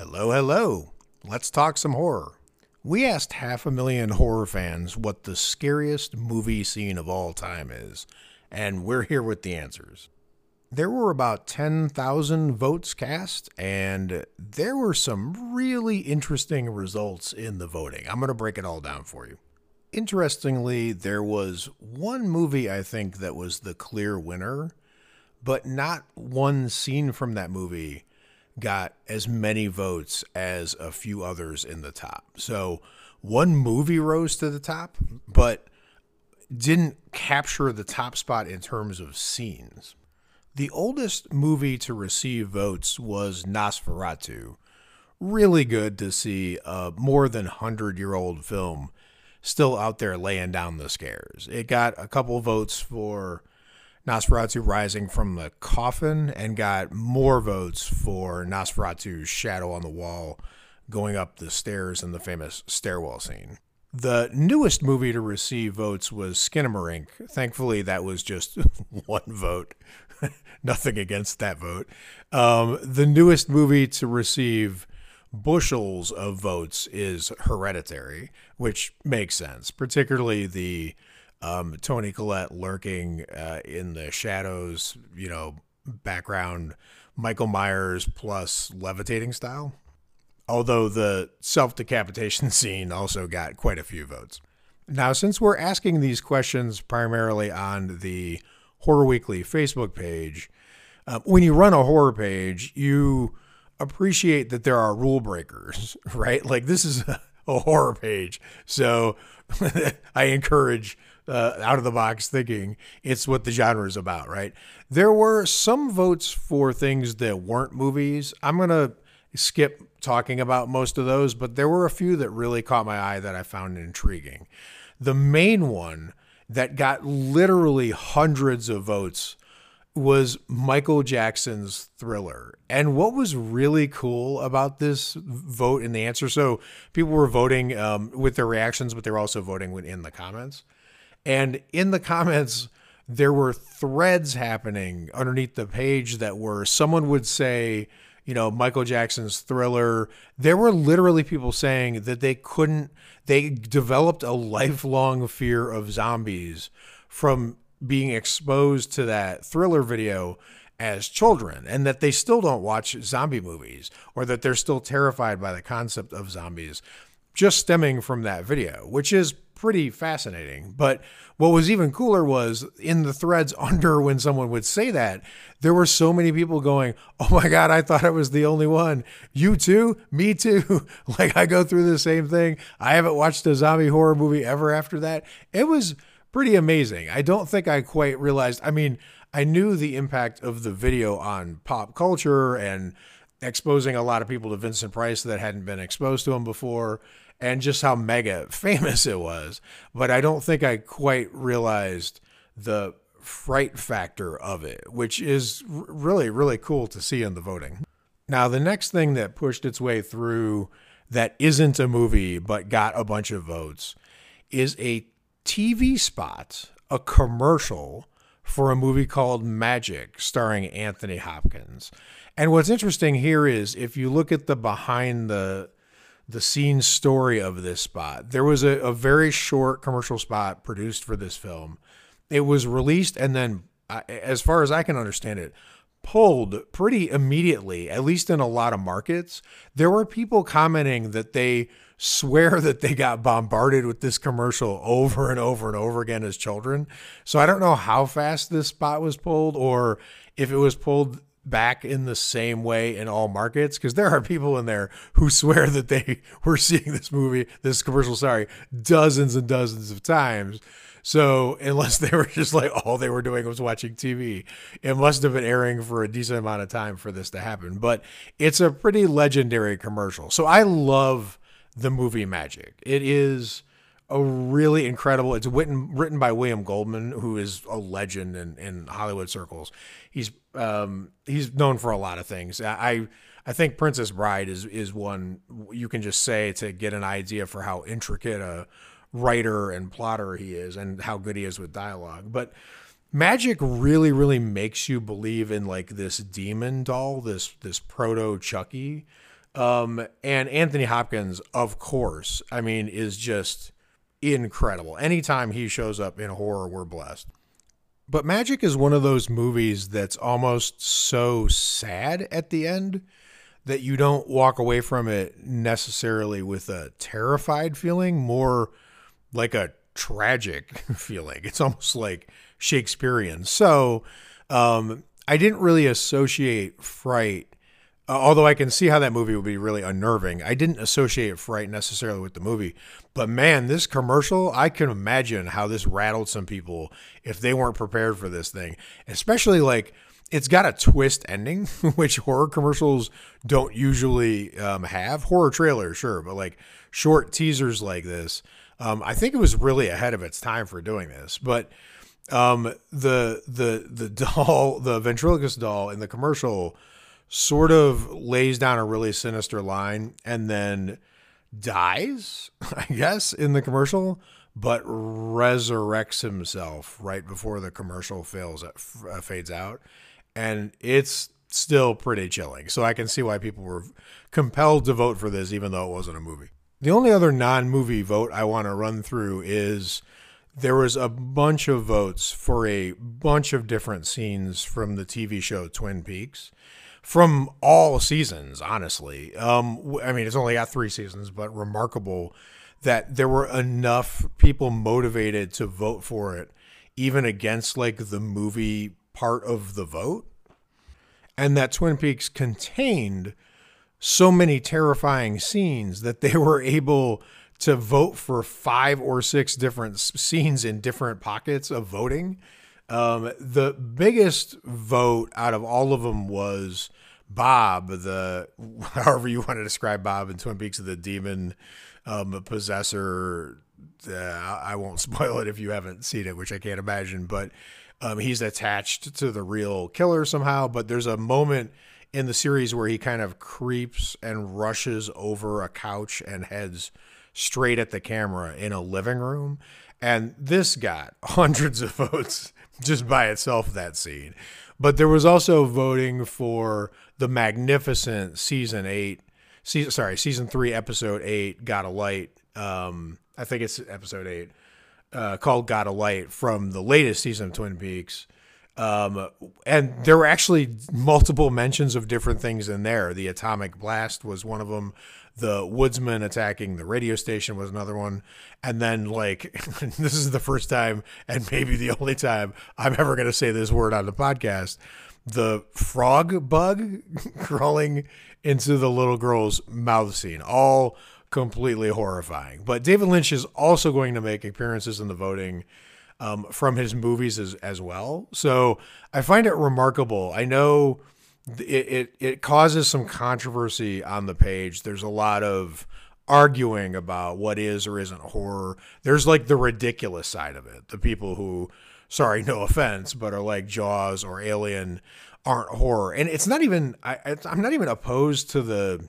Hello, hello. Let's talk some horror. We asked half a million horror fans what the scariest movie scene of all time is, and we're here with the answers. There were about 10,000 votes cast, and there were some really interesting results in the voting. I'm going to break it all down for you. Interestingly, there was one movie I think that was the clear winner, but not one scene from that movie got as many votes as a few others in the top. So one movie rose to the top, but didn't capture the top spot in terms of scenes. The oldest movie to receive votes was Nosferatu. Really good to see a more than 100 year old film still out there laying down the scares. It got a couple votes for Nosferatu Rising from the Coffin and got more votes for Nosferatu's Shadow on the Wall going up the stairs in the famous stairwell scene. The newest movie to receive votes was Skinamarink. Thankfully, that was just one vote. Nothing against that vote. Um, the newest movie to receive bushels of votes is Hereditary, which makes sense, particularly the um, Toni Collette lurking uh, in the shadows, you know, background, Michael Myers plus levitating style. Although the self decapitation scene also got quite a few votes. Now, since we're asking these questions primarily on the Horror Weekly Facebook page, uh, when you run a horror page, you appreciate that there are rule breakers, right? Like this is a, a horror page. So I encourage uh, out of the box thinking it's what the genre is about, right? There were some votes for things that weren't movies. I'm going to skip talking about most of those, but there were a few that really caught my eye that I found intriguing. The main one that got literally hundreds of votes was Michael Jackson's Thriller. And what was really cool about this vote in the answer so people were voting um, with their reactions, but they were also voting in the comments. And in the comments, there were threads happening underneath the page that were someone would say, you know, Michael Jackson's thriller. There were literally people saying that they couldn't, they developed a lifelong fear of zombies from being exposed to that thriller video as children and that they still don't watch zombie movies or that they're still terrified by the concept of zombies just stemming from that video, which is pretty fascinating. But what was even cooler was in the threads under when someone would say that, there were so many people going, Oh my God, I thought I was the only one. You too? Me too. like I go through the same thing. I haven't watched a zombie horror movie ever after that. It was pretty amazing. I don't think I quite realized. I mean, I knew the impact of the video on pop culture and exposing a lot of people to Vincent Price that hadn't been exposed to him before and just how mega famous it was. But I don't think I quite realized the fright factor of it, which is really, really cool to see in the voting. Now, the next thing that pushed its way through that isn't a movie but got a bunch of votes is a TV spot, a commercial for a movie called Magic starring Anthony Hopkins. And what's interesting here is if you look at the behind the the scene story of this spot. There was a, a very short commercial spot produced for this film. It was released and then, as far as I can understand it, pulled pretty immediately, at least in a lot of markets. There were people commenting that they swear that they got bombarded with this commercial over and over and over again as children. So I don't know how fast this spot was pulled or if it was pulled back in the same way in all markets because there are people in there who swear that they were seeing this movie, this commercial, sorry, dozens and dozens of times. So unless they were just like all they were doing was watching TV, it must have been airing for a decent amount of time for this to happen. But it's a pretty legendary commercial. So I love the movie Magic. It is a really incredible. It's written written by William Goldman, who is a legend in, in Hollywood circles. He's um, he's known for a lot of things. I I think Princess Bride is is one you can just say to get an idea for how intricate a writer and plotter he is, and how good he is with dialogue. But Magic really really makes you believe in like this demon doll, this this proto Chucky Um, and Anthony Hopkins, of course, I mean, is just incredible. Anytime he shows up in horror, we're blessed. But Magic is one of those movies that's almost so sad at the end that you don't walk away from it necessarily with a terrified feeling, more like a tragic feeling. It's almost like Shakespearean. So um, I didn't really associate fright uh, although I can see how that movie would be really unnerving, I didn't associate fright necessarily with the movie. But man, this commercial, I can imagine how this rattled some people if they weren't prepared for this thing. Especially like it's got a twist ending, which horror commercials don't usually um, have. Horror trailers, sure, but like short teasers like this, um, I think it was really ahead of its time for doing this. But um, the the the doll, the ventriloquist doll in the commercial sort of lays down a really sinister line and then dies, I guess, in the commercial, but resurrects himself right before the commercial fails, uh, fades out. And it's still pretty chilling. So I can see why people were compelled to vote for this, even though it wasn't a movie. The only other non movie vote I want to run through is there was a bunch of votes for a bunch of different scenes from the TV show Twin Peaks from all seasons, honestly. Um, I mean, it's only got three seasons, but remarkable that there were enough people motivated to vote for it, even against like the movie part of the vote. And that Twin Peaks contained so many terrifying scenes that they were able to vote for five or six different scenes in different pockets of voting. Um, the biggest vote out of all of them was Bob, the however you want to describe Bob in Twin Peaks, the demon um, possessor. Uh, I won't spoil it if you haven't seen it, which I can't imagine. But um, he's attached to the real killer somehow. But there's a moment in the series where he kind of creeps and rushes over a couch and heads straight at the camera in a living room. And this got hundreds of votes just by itself, that scene. But there was also voting for the magnificent season eight, season sorry, season three, episode eight, Got a Light." Um, I think it's episode eight, uh, called Got a Light" from the latest season of Twin Peaks. Um, and there were actually multiple mentions of different things in there. The atomic blast was one of them. The woodsman attacking the radio station was another one. And then, like, this is the first time and maybe the only time I'm ever going to say this word on the podcast the frog bug crawling into the little girl's mouth scene. All completely horrifying. But David Lynch is also going to make appearances in the voting um, from his movies as, as well. So I find it remarkable. I know it, it, it causes some controversy on the page. There's a lot of arguing about what is or isn't horror. There's like the ridiculous side of it. The people who sorry, no offense, but are like Jaws or Alien aren't horror. And it's not even I I'm not even opposed to the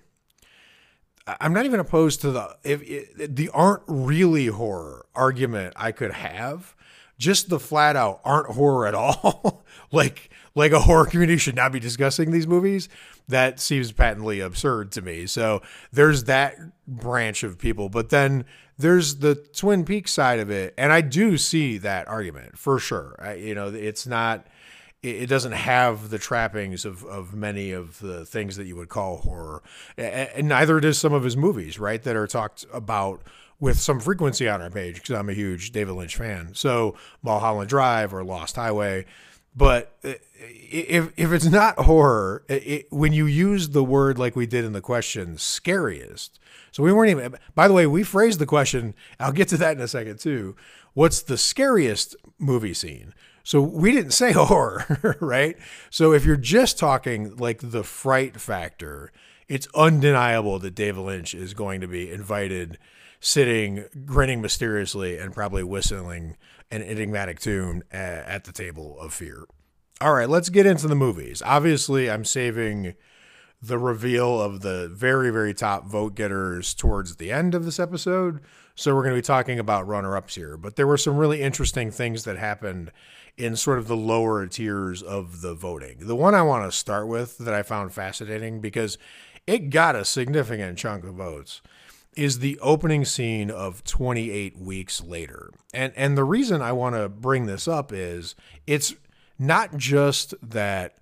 I'm not even opposed to the if, if the aren't really horror argument I could have. Just the flat out aren't horror at all. like like a horror community should not be discussing these movies. That seems patently absurd to me. So there's that branch of people, but then there's the Twin Peaks side of it, and I do see that argument for sure. I, you know, it's not, it doesn't have the trappings of, of many of the things that you would call horror, and neither does some of his movies, right? That are talked about with some frequency on our page because I'm a huge David Lynch fan. So Mulholland Drive or Lost Highway, but uh, if if it's not horror, it, when you use the word like we did in the question, scariest so we weren't even, by the way, we phrased the question. I'll get to that in a second too. What's the scariest movie scene? So we didn't say horror, right? So if you're just talking like the fright factor, it's undeniable that David Lynch is going to be invited sitting, grinning mysteriously, and probably whistling an enigmatic tune uh, at the table of fear. All right, let's get into the movies. Obviously, I'm saving the reveal of the very, very top vote getters towards the end of this episode. So we're going to be talking about runner ups here. But there were some really interesting things that happened in sort of the lower tiers of the voting. The one I want to start with that I found fascinating because it got a significant chunk of votes, is the opening scene of 28 weeks later. And and the reason I want to bring this up is it's not just that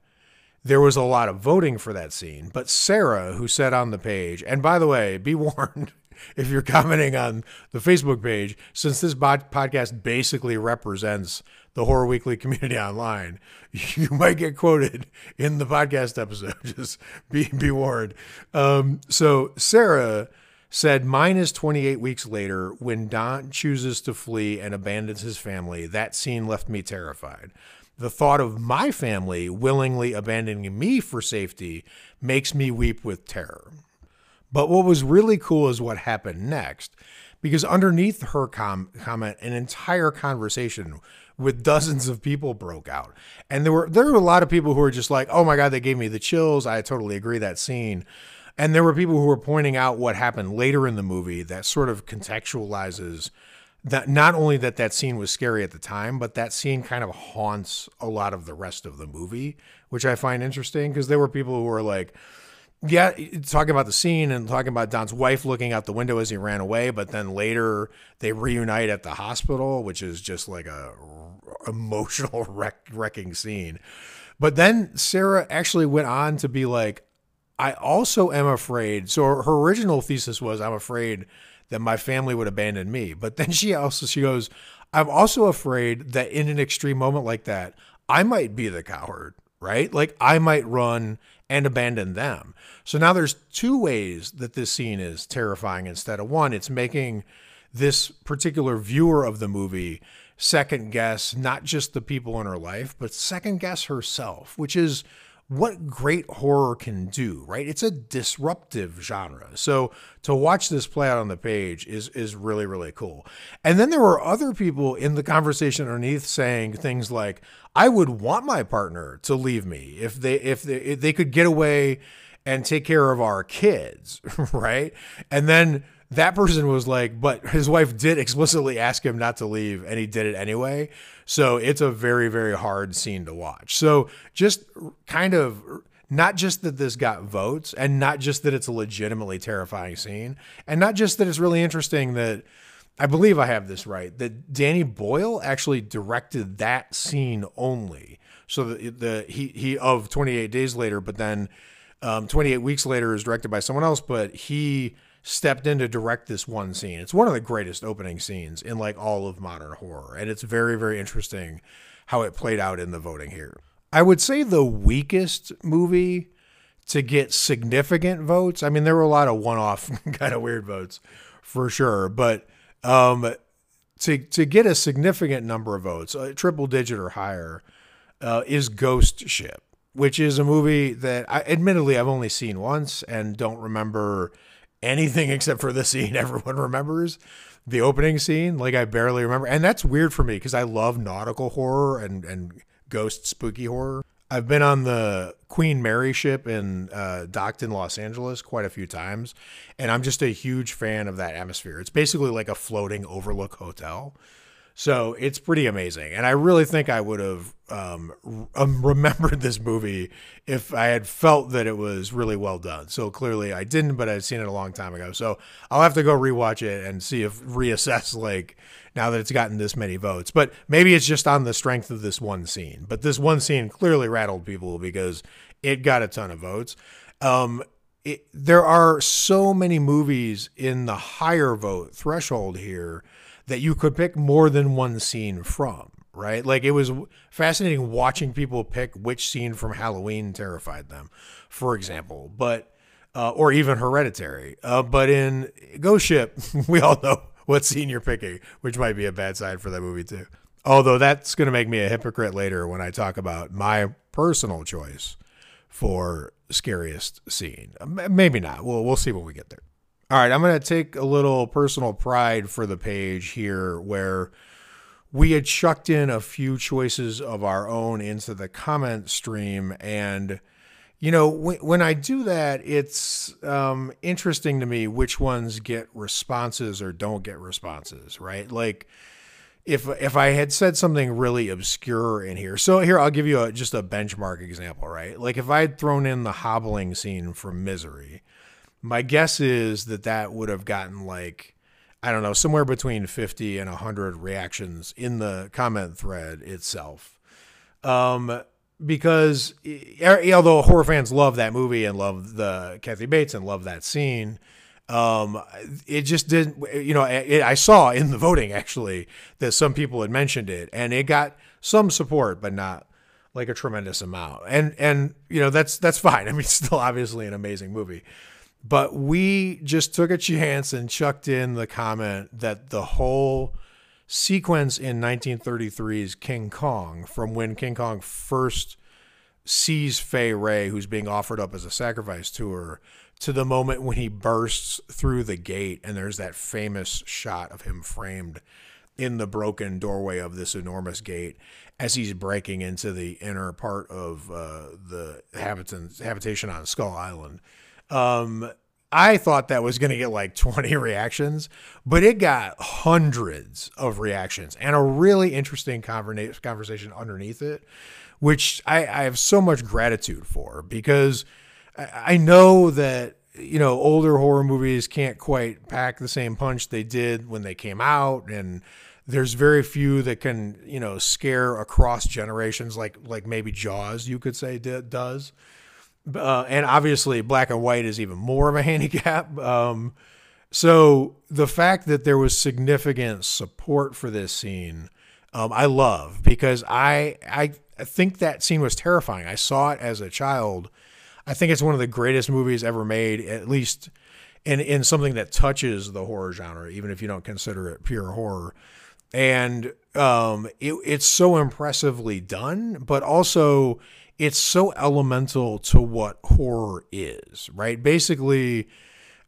there was a lot of voting for that scene, but Sarah, who said on the page, and by the way, be warned if you're commenting on the Facebook page, since this podcast basically represents the Horror Weekly community online, you might get quoted in the podcast episode. Just be, be warned. Um, so Sarah said, Mine is 28 weeks later when Don chooses to flee and abandons his family. That scene left me terrified. The thought of my family willingly abandoning me for safety makes me weep with terror. But what was really cool is what happened next, because underneath her com- comment, an entire conversation with dozens of people broke out, and there were there were a lot of people who were just like, "Oh my god, they gave me the chills." I totally agree that scene. And there were people who were pointing out what happened later in the movie that sort of contextualizes that not only that that scene was scary at the time, but that scene kind of haunts a lot of the rest of the movie, which I find interesting because there were people who were like, yeah, talking about the scene and talking about Don's wife looking out the window as he ran away, but then later they reunite at the hospital, which is just like a emotional wreck, wrecking scene. But then Sarah actually went on to be like, I also am afraid. So her original thesis was, I'm afraid that my family would abandon me. But then she also she goes, I'm also afraid that in an extreme moment like that, I might be the coward, right? Like I might run and abandon them. So now there's two ways that this scene is terrifying instead of one. It's making this particular viewer of the movie second guess not just the people in her life, but second guess herself, which is what great horror can do, right? It's a disruptive genre. So to watch this play out on the page is is really really cool. And then there were other people in the conversation underneath saying things like, "I would want my partner to leave me if they if they if they could get away and take care of our kids, right?" And then that person was like, but his wife did explicitly ask him not to leave, and he did it anyway. So it's a very, very hard scene to watch. So just kind of not just that this got votes, and not just that it's a legitimately terrifying scene, and not just that it's really interesting that I believe I have this right that Danny Boyle actually directed that scene only. So the, the he he of 28 days later, but then um, 28 weeks later is directed by someone else, but he stepped in to direct this one scene. It's one of the greatest opening scenes in like all of modern horror, and it's very very interesting how it played out in the voting here. I would say the weakest movie to get significant votes. I mean, there were a lot of one-off kind of weird votes for sure, but um, to to get a significant number of votes, a triple digit or higher, uh, is Ghost Ship, which is a movie that I admittedly I've only seen once and don't remember anything except for the scene everyone remembers the opening scene like i barely remember. And that's weird for me because i love nautical horror and and ghost spooky horror. I've been on the queen mary ship in uh, docked in los angeles quite a few times and i'm just a huge fan of that atmosphere. It's basically like a floating overlook hotel so it's pretty amazing. And I really think I would have um, um, remembered this movie if I had felt that it was really well done. So clearly I didn't, but I'd seen it a long time ago. So I'll have to go rewatch it and see if reassess like now that it's gotten this many votes. But maybe it's just on the strength of this one scene. But this one scene clearly rattled people because it got a ton of votes. Um, it, there are so many movies in the higher vote threshold here that you could pick more than one scene from, right? Like it was fascinating watching people pick which scene from Halloween terrified them, for example, but uh, or even Hereditary. Uh, but in Ghost Ship, we all know what scene you're picking, which might be a bad sign for that movie too. Although that's going to make me a hypocrite later when I talk about my personal choice for scariest scene. Maybe not. We'll we'll see when we get there. All right, I'm going to take a little personal pride for the page here where we had chucked in a few choices of our own into the comment stream. And, you know, when, when I do that, it's um, interesting to me which ones get responses or don't get responses, right? Like, if if I had said something really obscure in here, so here I'll give you a, just a benchmark example, right? Like if I had thrown in the hobbling scene from Misery, My guess is that that would have gotten like I don't know, somewhere between 50 and 100 reactions in the comment thread itself. Um, because although horror fans love that movie and love the Kathy Bates and love that scene, um, it just didn't, you know, it, I saw in the voting actually that some people had mentioned it and it got some support, but not like a tremendous amount. And, and, you know, that's, that's fine. I mean, still obviously an amazing movie. But we just took a chance and chucked in the comment that the whole sequence in 1933's King Kong, from when King Kong first sees Fay Wray, who's being offered up as a sacrifice to her, to the moment when he bursts through the gate and there's that famous shot of him framed in the broken doorway of this enormous gate as he's breaking into the inner part of uh, the habitation on Skull Island. Um, I thought that was going to get like 20 reactions, but it got hundreds of reactions and a really interesting conversation underneath it, which I, I have so much gratitude for because I know that, you know, older horror movies can't quite pack the same punch they did when they came out. And there's very few that can, you know, scare across generations like, like maybe Jaws, you could say, does. Uh, and obviously, black and white is even more of a handicap. Um, so the fact that there was significant support for this scene, um, I love because I, I think that scene was terrifying. I saw it as a child. I think it's one of the greatest movies ever made, at least in in something that touches the horror genre, even if you don't consider it pure horror. And um, it, it's so impressively done, but also it's so elemental to what horror is, right? Basically,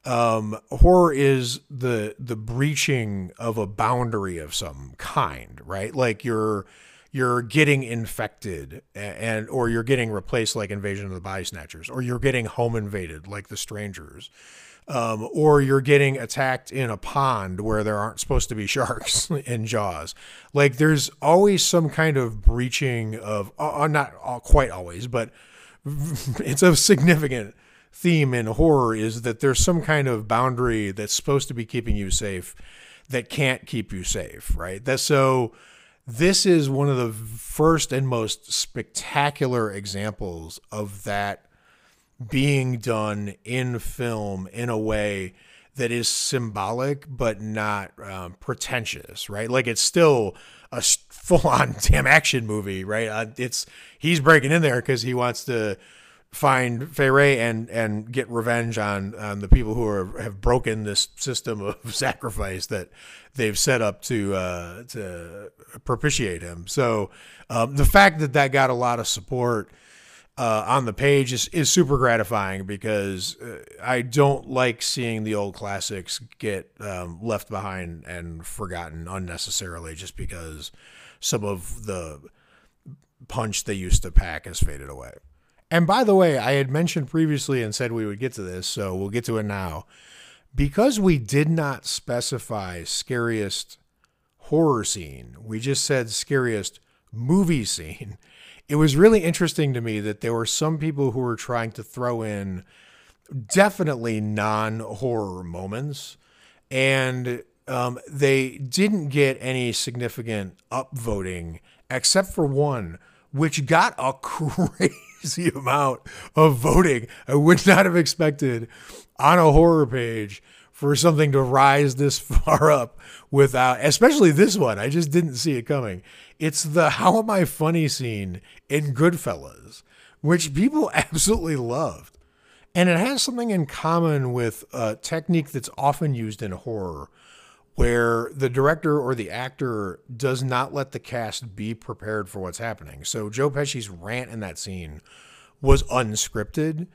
um, horror is the the breaching of a boundary of some kind, right? Like you're you're getting infected and or you're getting replaced like Invasion of the Body Snatchers, or you're getting home invaded like The Strangers um, or you're getting attacked in a pond where there aren't supposed to be sharks in Jaws. Like there's always some kind of breaching of, uh, uh not quite always, but it's a significant theme in horror is that there's some kind of boundary that's supposed to be keeping you safe that can't keep you safe, right? That's so. This is one of the first and most spectacular examples of that being done in film in a way that is symbolic but not um, pretentious, right? Like it's still a full on damn action movie, right? Uh, it's he's breaking in there because he wants to find Wray and and get revenge on on the people who are have broken this system of sacrifice that they've set up to uh, to propitiate him. So um, the fact that that got a lot of support uh, on the page is, is super gratifying because uh, I don't like seeing the old classics get um, left behind and forgotten unnecessarily just because some of the punch they used to pack has faded away. And by the way, I had mentioned previously and said we would get to this, so we'll get to it now. Because we did not specify scariest horror scene, we just said scariest movie scene it was really interesting to me that there were some people who were trying to throw in definitely non horror moments, and um, they didn't get any significant upvoting except for one, which got a crazy amount of voting. I would not have expected on a horror page for something to rise this far up without, especially this one. I just didn't see it coming. It's the How Am I Funny scene in Goodfellas, which people absolutely loved. And it has something in common with a technique that's often used in horror, where the director or the actor does not let the cast be prepared for what's happening. So Joe Pesci's rant in that scene was unscripted.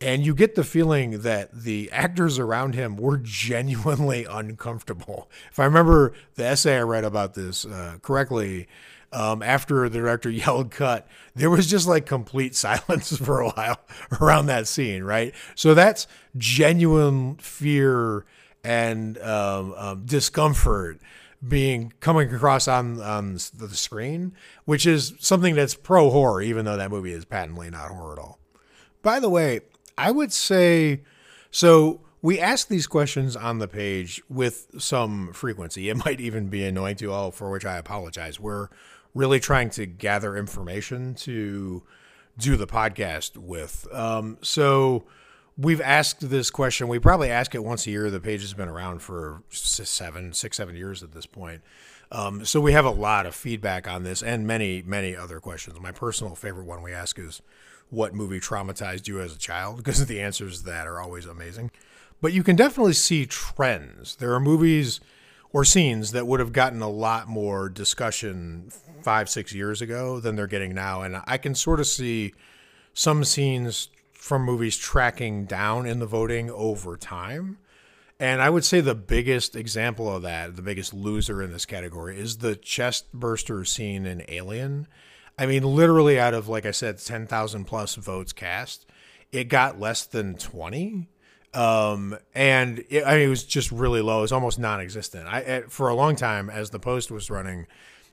And you get the feeling that the actors around him were genuinely uncomfortable. If I remember the essay I read about this uh, correctly, um, after the director yelled cut, there was just like complete silence for a while around that scene, right? So that's genuine fear and um, um, discomfort being coming across on on the screen, which is something that's pro horror, even though that movie is patently not horror at all. By the way, I would say so. We ask these questions on the page with some frequency. It might even be annoying to all, for which I apologize. We're really trying to gather information to do the podcast with. Um, so we've asked this question. We probably ask it once a year. The page has been around for seven, six, seven years at this point. Um, so we have a lot of feedback on this and many, many other questions. My personal favorite one we ask is, "What movie traumatized you as a child?" Because the answers to that are always amazing. But you can definitely see trends. There are movies or scenes that would have gotten a lot more discussion five, six years ago than they're getting now, and I can sort of see some scenes from movies tracking down in the voting over time. And I would say the biggest example of that, the biggest loser in this category, is the chest burster scene in Alien. I mean, literally out of, like I said, 10,000 plus votes cast, it got less than 20. Um, and it, I mean, it was just really low. It was almost non existent. I, for a long time, as the post was running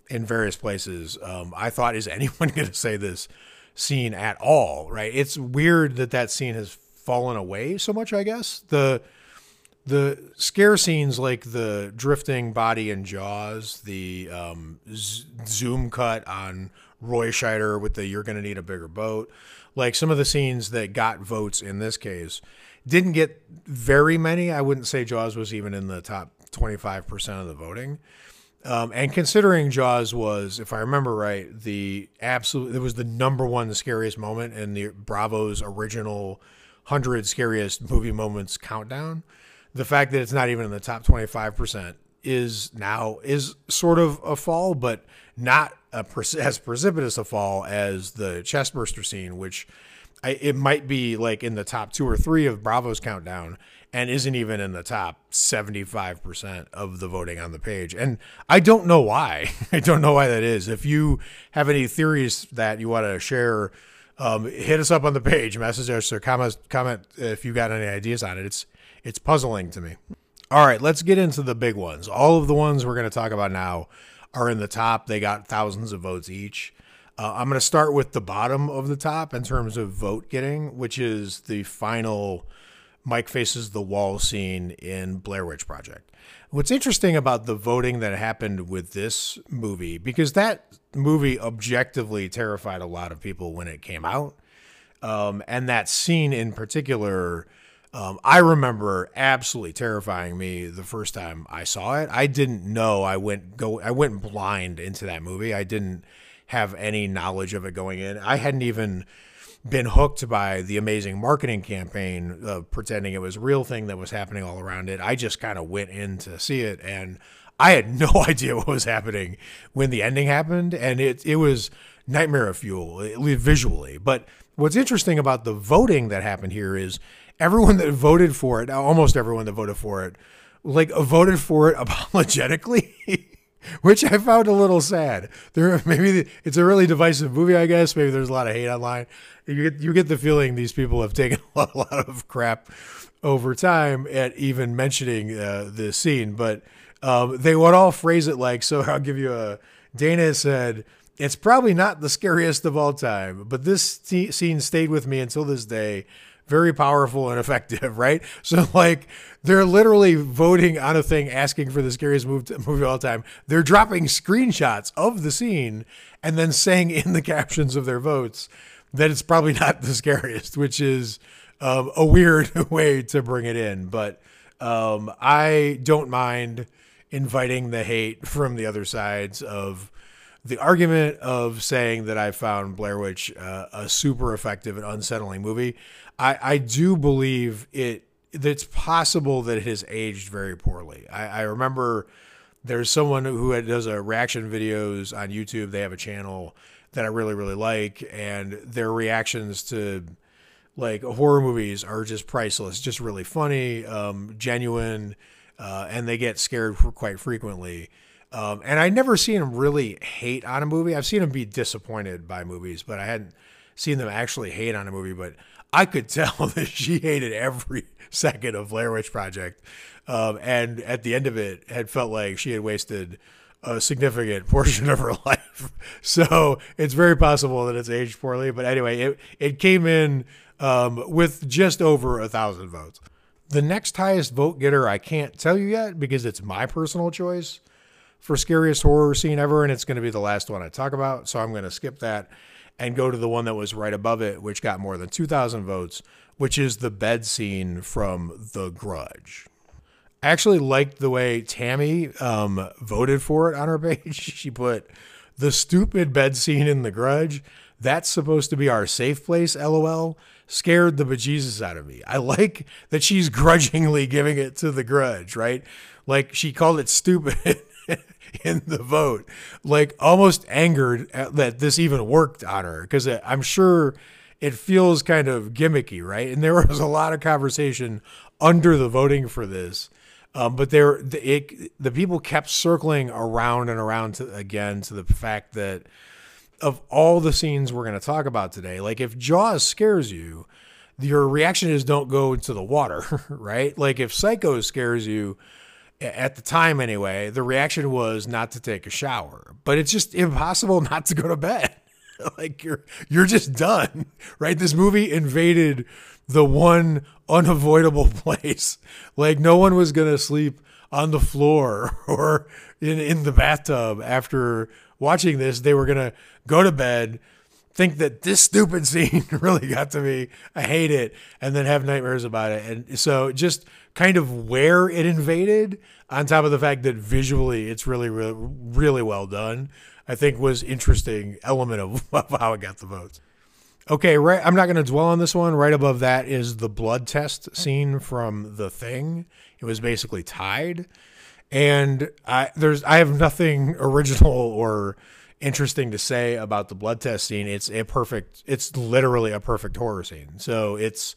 in various places, um, I thought, is anyone going to say this scene at all? Right. It's weird that that scene has fallen away so much, I guess. The, the scare scenes like the drifting body in Jaws, the um, z- zoom cut on Roy Scheider with the "You're going to need a bigger boat," like some of the scenes that got votes in this case, didn't get very many. I wouldn't say Jaws was even in the top 25 percent of the voting. Um, and considering Jaws was, if I remember right, the absolute it was the number one scariest moment in the Bravo's original hundred scariest movie moments countdown the fact that it's not even in the top 25% is now is sort of a fall, but not a, as precipitous a fall as the chestburster scene, which I, it might be like in the top two or three of Bravo's countdown and isn't even in the top 75% of the voting on the page. And I don't know why. I don't know why that is. If you have any theories that you want to share, um, hit us up on the page, message us, or comment, comment if you got any ideas on it. It's it's puzzling to me. All right, let's get into the big ones. All of the ones we're going to talk about now are in the top. They got thousands of votes each. Uh, I'm going to start with the bottom of the top in terms of vote getting, which is the final Mike faces the wall scene in Blair Witch Project. What's interesting about the voting that happened with this movie, because that movie objectively terrified a lot of people when it came out, um, and that scene in particular um, I remember absolutely terrifying me the first time I saw it. I didn't know I went go I went blind into that movie. I didn't have any knowledge of it going in. I hadn't even been hooked by the amazing marketing campaign of pretending it was a real thing that was happening all around it. I just kind of went in to see it and I had no idea what was happening when the ending happened and it it was nightmare fuel visually. But what's interesting about the voting that happened here is everyone that voted for it, almost everyone that voted for it, like voted for it apologetically, which I found a little sad. There, maybe it's a really divisive movie. I guess maybe there's a lot of hate online. You get you get the feeling these people have taken a lot, a lot of crap over time at even mentioning uh, the scene, but um, they would all phrase it like so. I'll give you a. Dana said. It's probably not the scariest of all time, but this t- scene stayed with me until this day very powerful and effective, right? So like they're literally voting on a thing asking for the scariest movie of all time. They're dropping screenshots of the scene and then saying in the captions of their votes that it's probably not the scariest, which is um, a weird way to bring it in. But um, I don't mind inviting the hate from the other sides of the argument of saying that I found Blair Witch uh, a super effective and unsettling movie. I, I do believe it. It's possible that it has aged very poorly. I, I remember there's someone who does a reaction videos on YouTube. They have a channel that I really really like, and their reactions to like horror movies are just priceless. Just really funny, um, genuine, uh, and they get scared quite frequently. Um, and I never seen him really hate on a movie. I've seen him be disappointed by movies, but I hadn't seen them actually hate on a movie. But I could tell that she hated every second of Blair Witch Project, um, and at the end of it, had felt like she had wasted a significant portion of her life. So it's very possible that it's aged poorly. But anyway, it it came in um, with just over a thousand votes. The next highest vote getter, I can't tell you yet because it's my personal choice for scariest horror scene ever, and it's going to be the last one I talk about. So I'm going to skip that and go to the one that was right above it, which got more than 2,000 votes, which is the bed scene from The Grudge. I actually liked the way Tammy um, voted for it on her page. she put the stupid bed scene in The Grudge. That's supposed to be our safe place, lol. Scared the bejesus out of me. I like that she's grudgingly giving it to The Grudge, right? Like she called it stupid. in the vote, like almost angered that this even worked on her because I'm sure it feels kind of gimmicky, right? And there was a lot of conversation under the voting for this. Um, but there, the, it, the people kept circling around and around to, again to the fact that of all the scenes we're going to talk about today, like if Jaws scares you, your reaction is don't go into the water, right? Like if Psycho scares you, at the time anyway, the reaction was not to take a shower. But it's just impossible not to go to bed. like you're you're just done, right? This movie invaded the one unavoidable place. Like no one was going to sleep on the floor or in in the bathtub after watching this. They were going to go to bed think that this stupid scene really got to me. I hate it, and then have nightmares about it. And so just kind of where it invaded, on top of the fact that visually it's really, really, really well done, I think was interesting element of, of how it got the votes. Okay, right. I'm not going to dwell on this one. Right above that is the blood test scene from The Thing. It was basically tied, and I there's I have nothing original or interesting to say about the blood test scene. It's a perfect. It's literally a perfect horror scene. So it's.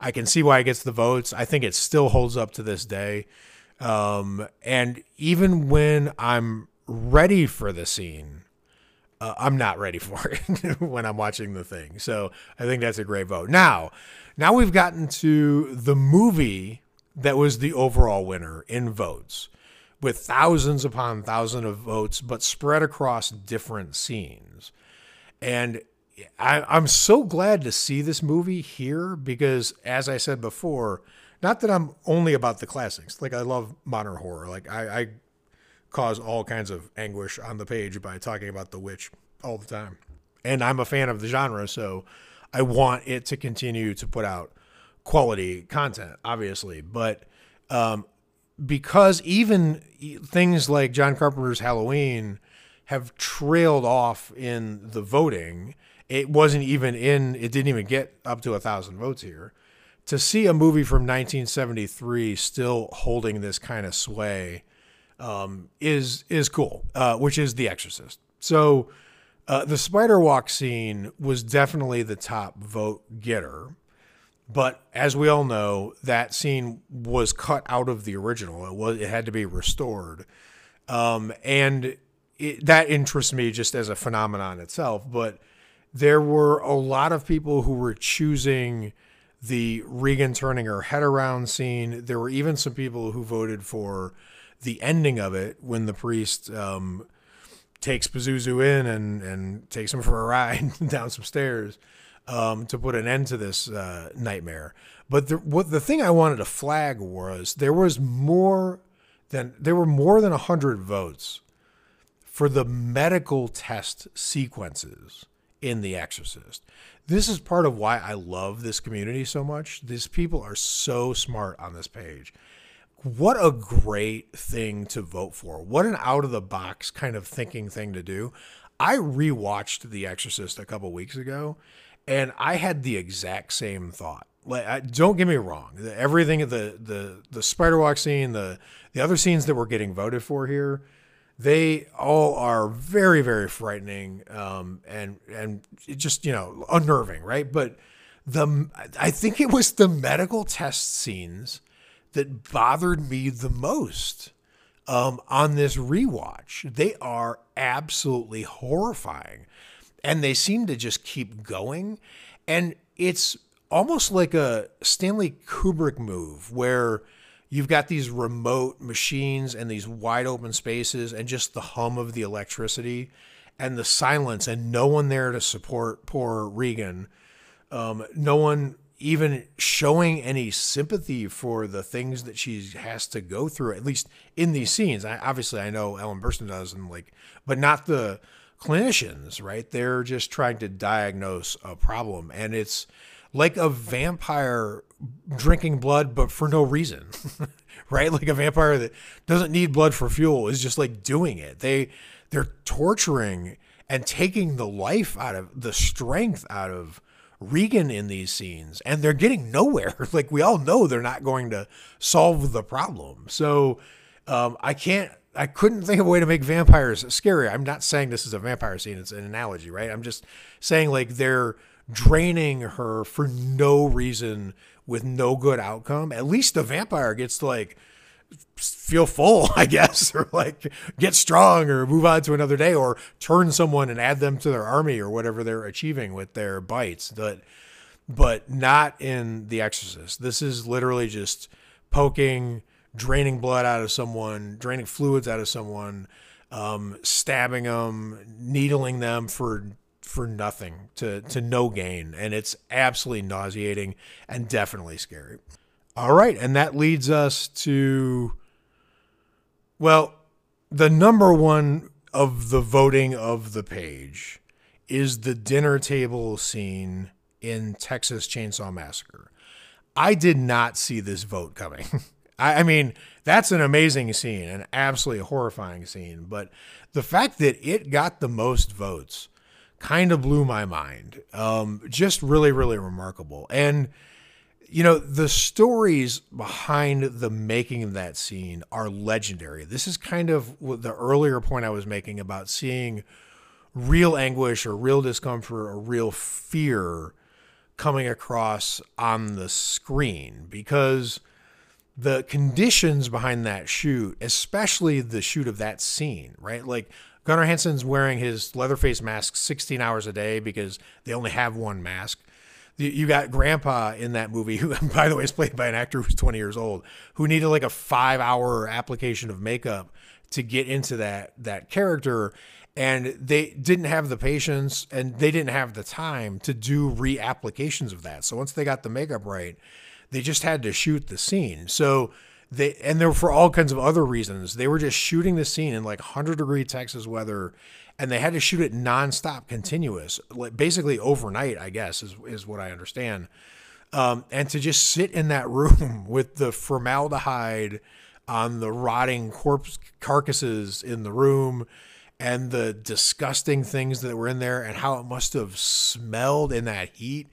I can see why it gets the votes. I think it still holds up to this day. Um, and even when I'm ready for the scene, uh, I'm not ready for it when I'm watching the thing. So I think that's a great vote. Now, now we've gotten to the movie that was the overall winner in votes with thousands upon thousands of votes, but spread across different scenes. And I, am so glad to see this movie here because, as I said before, not that I'm only about the classics. Like I love modern horror. Like I, I cause all kinds of anguish on the page by talking about The Witch all the time, and I'm a fan of the genre, so I want it to continue to put out quality content, obviously. But um, because even things like John Carpenter's Halloween have trailed off in the voting. It wasn't even in. It didn't even get up to a thousand votes here. To see a movie from 1973 still holding this kind of sway um, is is cool. Uh, which is The Exorcist. So uh, the spider walk scene was definitely the top vote getter. But as we all know, that scene was cut out of the original. It was it had to be restored, um, and it, that interests me just as a phenomenon itself. But there were a lot of people who were choosing the Regan turning her head around scene. There were even some people who voted for the ending of it when the priest um, takes Pazuzu in and and takes him for a ride down some stairs um, to put an end to this uh, nightmare. But the, what the thing I wanted to flag was there was more than there were more than hundred votes for the medical test sequences in The Exorcist. This is part of why I love this community so much. These people are so smart on this page. What a great thing to vote for. What an out of the box kind of thinking thing to do. I rewatched The Exorcist a couple weeks ago and I had the exact same thought. Like, I, don't get me wrong, everything the the the spider walk scene, the the other scenes that were getting voted for here, they all are very very frightening, um, and and just you know unnerving, right? But the I think it was the medical test scenes that bothered me the most um, on this rewatch. They are absolutely horrifying and they seem to just keep going. And it's almost like a Stanley Kubrick move where you've got these remote machines and these wide open spaces and just the hum of the electricity and the silence and no one there to support poor Regan. Um, no one even showing any sympathy for the things that she has to go through, at least in these scenes. I, obviously, I know Ellen Burstyn does, and like, but not the clinicians, right? They're just trying to diagnose a problem, and it's like a vampire drinking blood, but for no reason, right? Like a vampire that doesn't need blood for fuel is just like doing it. They they're torturing and taking the life out of the strength out of Regan in these scenes, and they're getting nowhere. like we all know, they're not going to solve the problem. So um, I can't. I couldn't think of a way to make vampires scary. I'm not saying this is a vampire scene; it's an analogy, right? I'm just saying like they're draining her for no reason with no good outcome. At least the vampire gets to like feel full, I guess, or like get strong or move on to another day or turn someone and add them to their army or whatever they're achieving with their bites. But but not in The Exorcist. This is literally just poking, draining blood out of someone, draining fluids out of someone, um, stabbing them, needling them for for nothing to to no gain, and it's absolutely nauseating and definitely scary. All right, and that leads us to well, the number one of the voting of the page is the dinner table scene in Texas Chainsaw Massacre. I did not see this vote coming. I, I, mean, that's an amazing scene, an absolutely horrifying scene. But the fact that it got the most votes kind of blew my mind. Um, just really, really remarkable. And you know, the stories behind the making of that scene are legendary. This is kind of the earlier point I was making about seeing real anguish or real discomfort or real fear coming across on the screen because the conditions behind that shoot, especially the shoot of that scene, right? Like Gunnar Hansen's wearing his Leatherface mask 16 hours a day because they only have one mask you got grandpa in that movie who by the way is played by an actor who's 20 years old who needed like a five hour application of makeup to get into that that character and they didn't have the patience and they didn't have the time to do reapplications of that so once they got the makeup right they just had to shoot the scene so they and they were for all kinds of other reasons they were just shooting the scene in like 100 degree texas weather and they had to shoot it nonstop, continuous, like basically overnight. I guess is is what I understand. Um, and to just sit in that room with the formaldehyde on the rotting corpse carcasses in the room and the disgusting things that were in there and how it must have smelled in that heat.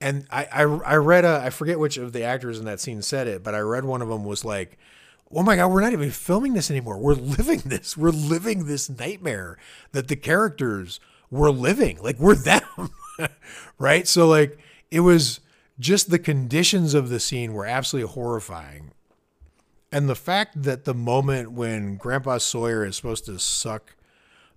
And I, I, I read a, I forget which of the actors in that scene said it, but I read one of them was like, oh my god, we're not even filming this anymore. We're living this. We're living this nightmare that the characters were living. Like we're them. right? So like it was just the conditions of the scene were absolutely horrifying. And the fact that the moment when Grandpa Sawyer is supposed to suck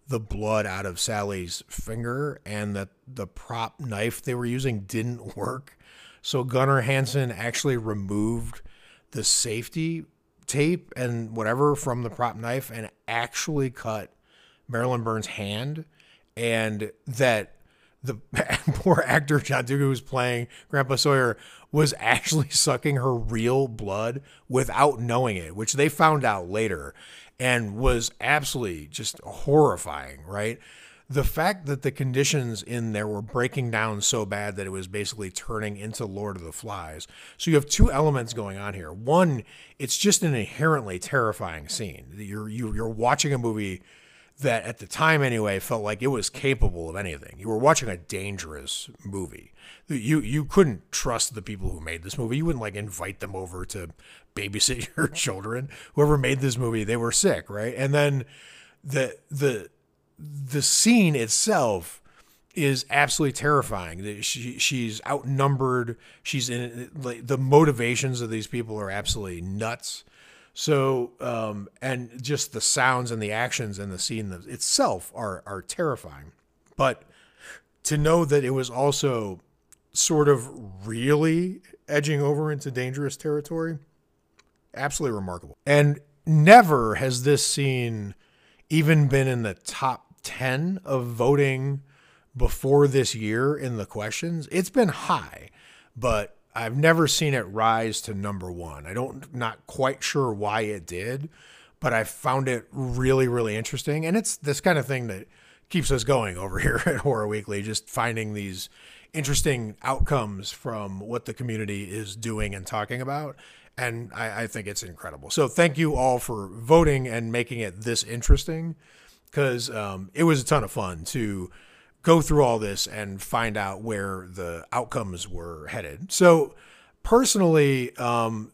the blood out of Sally's finger and that the prop knife they were using didn't work. So Gunnar Hansen actually removed the safety tape and whatever from the prop knife and actually cut Marilyn Burns' hand, and that the poor actor John Dugan who's playing Grandpa Sawyer was actually sucking her real blood without knowing it, which they found out later and was absolutely just horrifying, right? the fact that the conditions in there were breaking down so bad that it was basically turning into Lord of the Flies. So you have two elements going on here. One, it's just an inherently terrifying scene. You're you're watching a movie that at the time anyway felt like it was capable of anything. You were watching a dangerous movie. You you couldn't trust the people who made this movie. You wouldn't like invite them over to babysit your children. Whoever made this movie, they were sick, right? And then the the the scene itself is absolutely terrifying. She she's outnumbered. She's in like the motivations of these people are absolutely nuts. So um, and just the sounds and the actions and the scene itself are are terrifying. But to know that it was also sort of really edging over into dangerous territory, absolutely remarkable. And never has this scene even been in the top 10 of voting before this year in the questions. It's been high, but I've never seen it rise to number one. I don't not quite sure why it did, but I found it really really interesting, and it's this kind of thing that keeps us going over here at Horror Weekly, just finding these interesting outcomes from what the community is doing and talking about. And I, I think it's incredible. So thank you all for voting and making it this interesting because um, it was a ton of fun to go through all this and find out where the outcomes were headed. So, personally, um,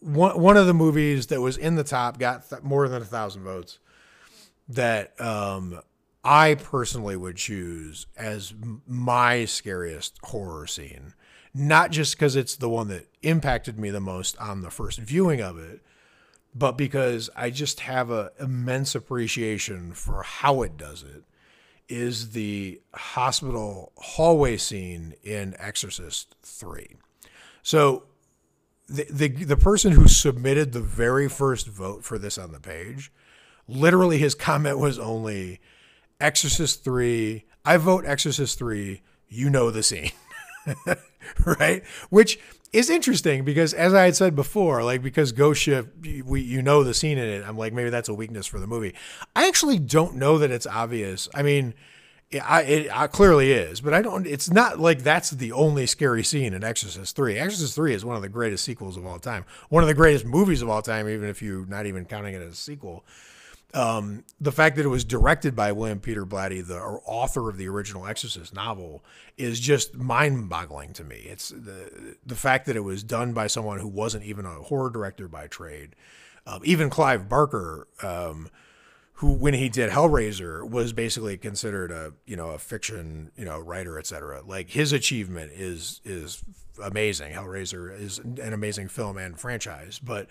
one one of the movies that was in the top got th- more than a thousand votes. That um, I personally would choose as my scariest horror scene, not just because it's the one that impacted me the most on the first viewing of it, but because I just have an immense appreciation for how it does it is the hospital hallway scene in Exorcist 3. So the, the the person who submitted the very first vote for this on the page, literally his comment was only Exorcist 3, I vote Exorcist 3, you know the scene. right? Which is interesting because as I had said before, like because Ghost Ship, we you know the scene in it. I'm like maybe that's a weakness for the movie. I actually don't know that it's obvious. I mean, it, I, it, it clearly is, but I don't. It's not like that's the only scary scene in Exorcist Three. Exorcist Three is one of the greatest sequels of all time, one of the greatest movies of all time, even if you're not even counting it as a sequel um, the fact that it was directed by William Peter Blatty, the author of the original Exorcist novel, is just mind-boggling to me. It's the the fact that it was done by someone who wasn't even a horror director by trade. Um, even Clive Barker, um, who when he did Hellraiser was basically considered a you know a fiction you know writer, etc. Like his achievement is is amazing. Hellraiser is an amazing film and franchise, but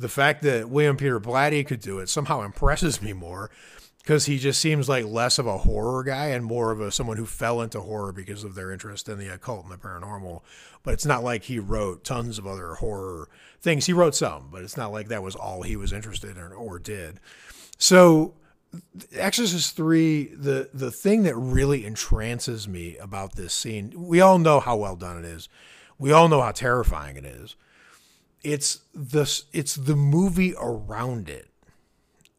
the fact that William Peter Blatty could do it somehow impresses me more because he just seems like less of a horror guy and more of a someone who fell into horror because of their interest in the occult and the paranormal. But it's not like he wrote tons of other horror things. He wrote some, but it's not like that was all he was interested in or did. So Exorcist 3, the the thing that really entrances me about this scene, we all know how well done it is. We all know how terrifying it is it's the it's the movie around it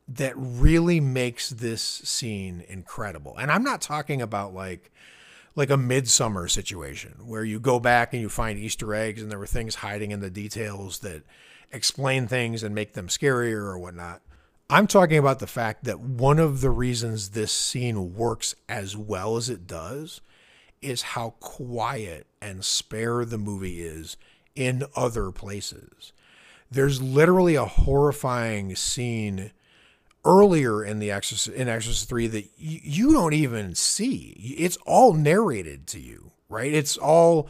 that really makes this scene incredible. And I'm not talking about like like a Midsommar situation where you go back and you find Easter eggs and there were things hiding in the details that explain things and make them scarier or whatnot. I'm talking about the fact that one of the reasons this scene works as well as it does is how quiet and spare the movie is in other places. There's literally a horrifying scene earlier in the Exorcist in Exorcist 3 that y- you don't even see. It's all narrated to you, right? It's all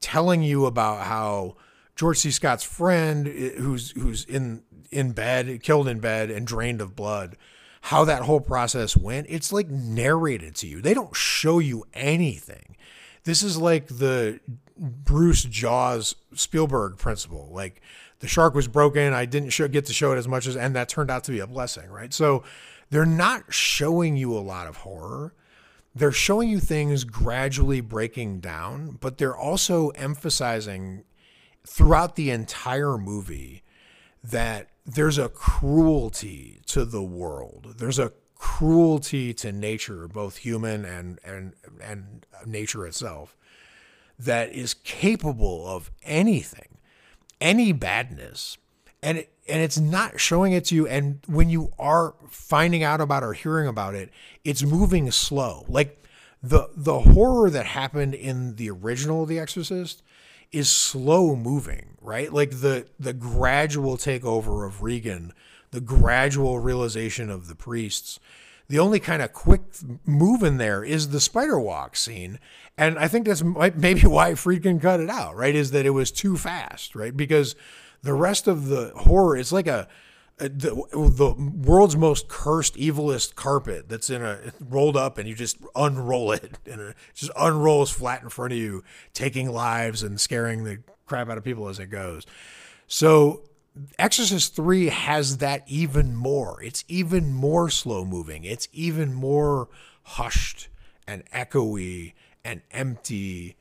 telling you about how George C. Scott's friend who's who's in in bed, killed in bed and drained of blood, how that whole process went. It's like narrated to you. They don't show you anything. This is like the Bruce Jaws Spielberg principle. Like the shark was broken, I didn't show, get to show it as much as, and that turned out to be a blessing, right? So they're not showing you a lot of horror. They're showing you things gradually breaking down, but they're also emphasizing throughout the entire movie that there's a cruelty to the world. There's a cruelty to nature, both human and and and nature itself that is capable of anything, any badness. And it, and it's not showing it to you. And when you are finding out about or hearing about it, it's moving slow. Like the the horror that happened in the original The Exorcist is slow moving, right? Like the the gradual takeover of Regan, the gradual realization of the priests, the only kind of quick move in there is the spider walk scene. And I think that's maybe why Friedkin cut it out, right? Is that it was too fast, right? Because the rest of the horror is like a, a the, the world's most cursed, evilest carpet that's in a rolled up, and you just unroll it, and it just unrolls flat in front of you, taking lives and scaring the crap out of people as it goes. So Exorcist 3 has that even more. It's even more slow moving. It's even more hushed and echoey and empty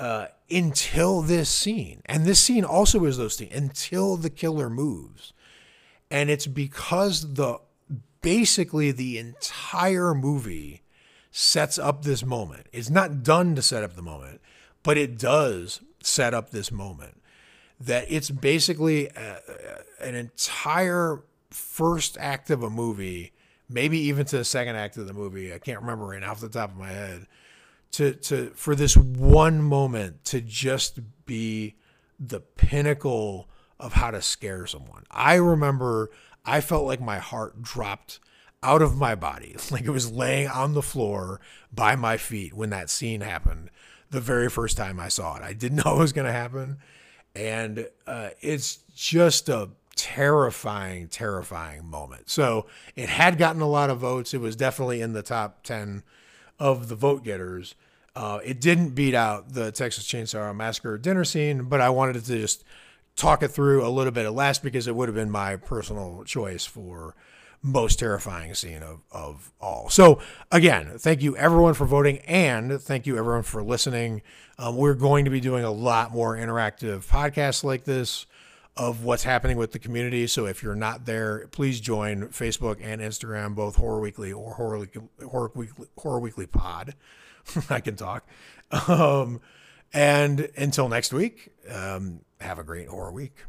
uh, until this scene. And this scene also is those things until the killer moves. And it's because the basically the entire movie sets up this moment. It's not done to set up the moment, but it does set up this moment. That it's basically a, an entire first act of a movie, maybe even to the second act of the movie. I can't remember right now off the top of my head. To to for this one moment to just be the pinnacle of how to scare someone. I remember I felt like my heart dropped out of my body, like it was laying on the floor by my feet when that scene happened the very first time I saw it. I didn't know it was going to happen. And uh, it's just a terrifying, terrifying moment. So it had gotten a lot of votes. It was definitely in the top 10 of the vote getters. Uh, it didn't beat out the Texas Chainsaw Massacre dinner scene, but I wanted to just talk it through a little bit at last because it would have been my personal choice for most terrifying scene of, of all. So, again, thank you everyone for voting and thank you everyone for listening. Um, we're going to be doing a lot more interactive podcasts like this of what's happening with the community. So, if you're not there, please join Facebook and Instagram, both Horror Weekly or Horror Weekly, Horror Weekly, Horror Weekly Pod. I can talk. Um, and until next week, um, have a great horror week.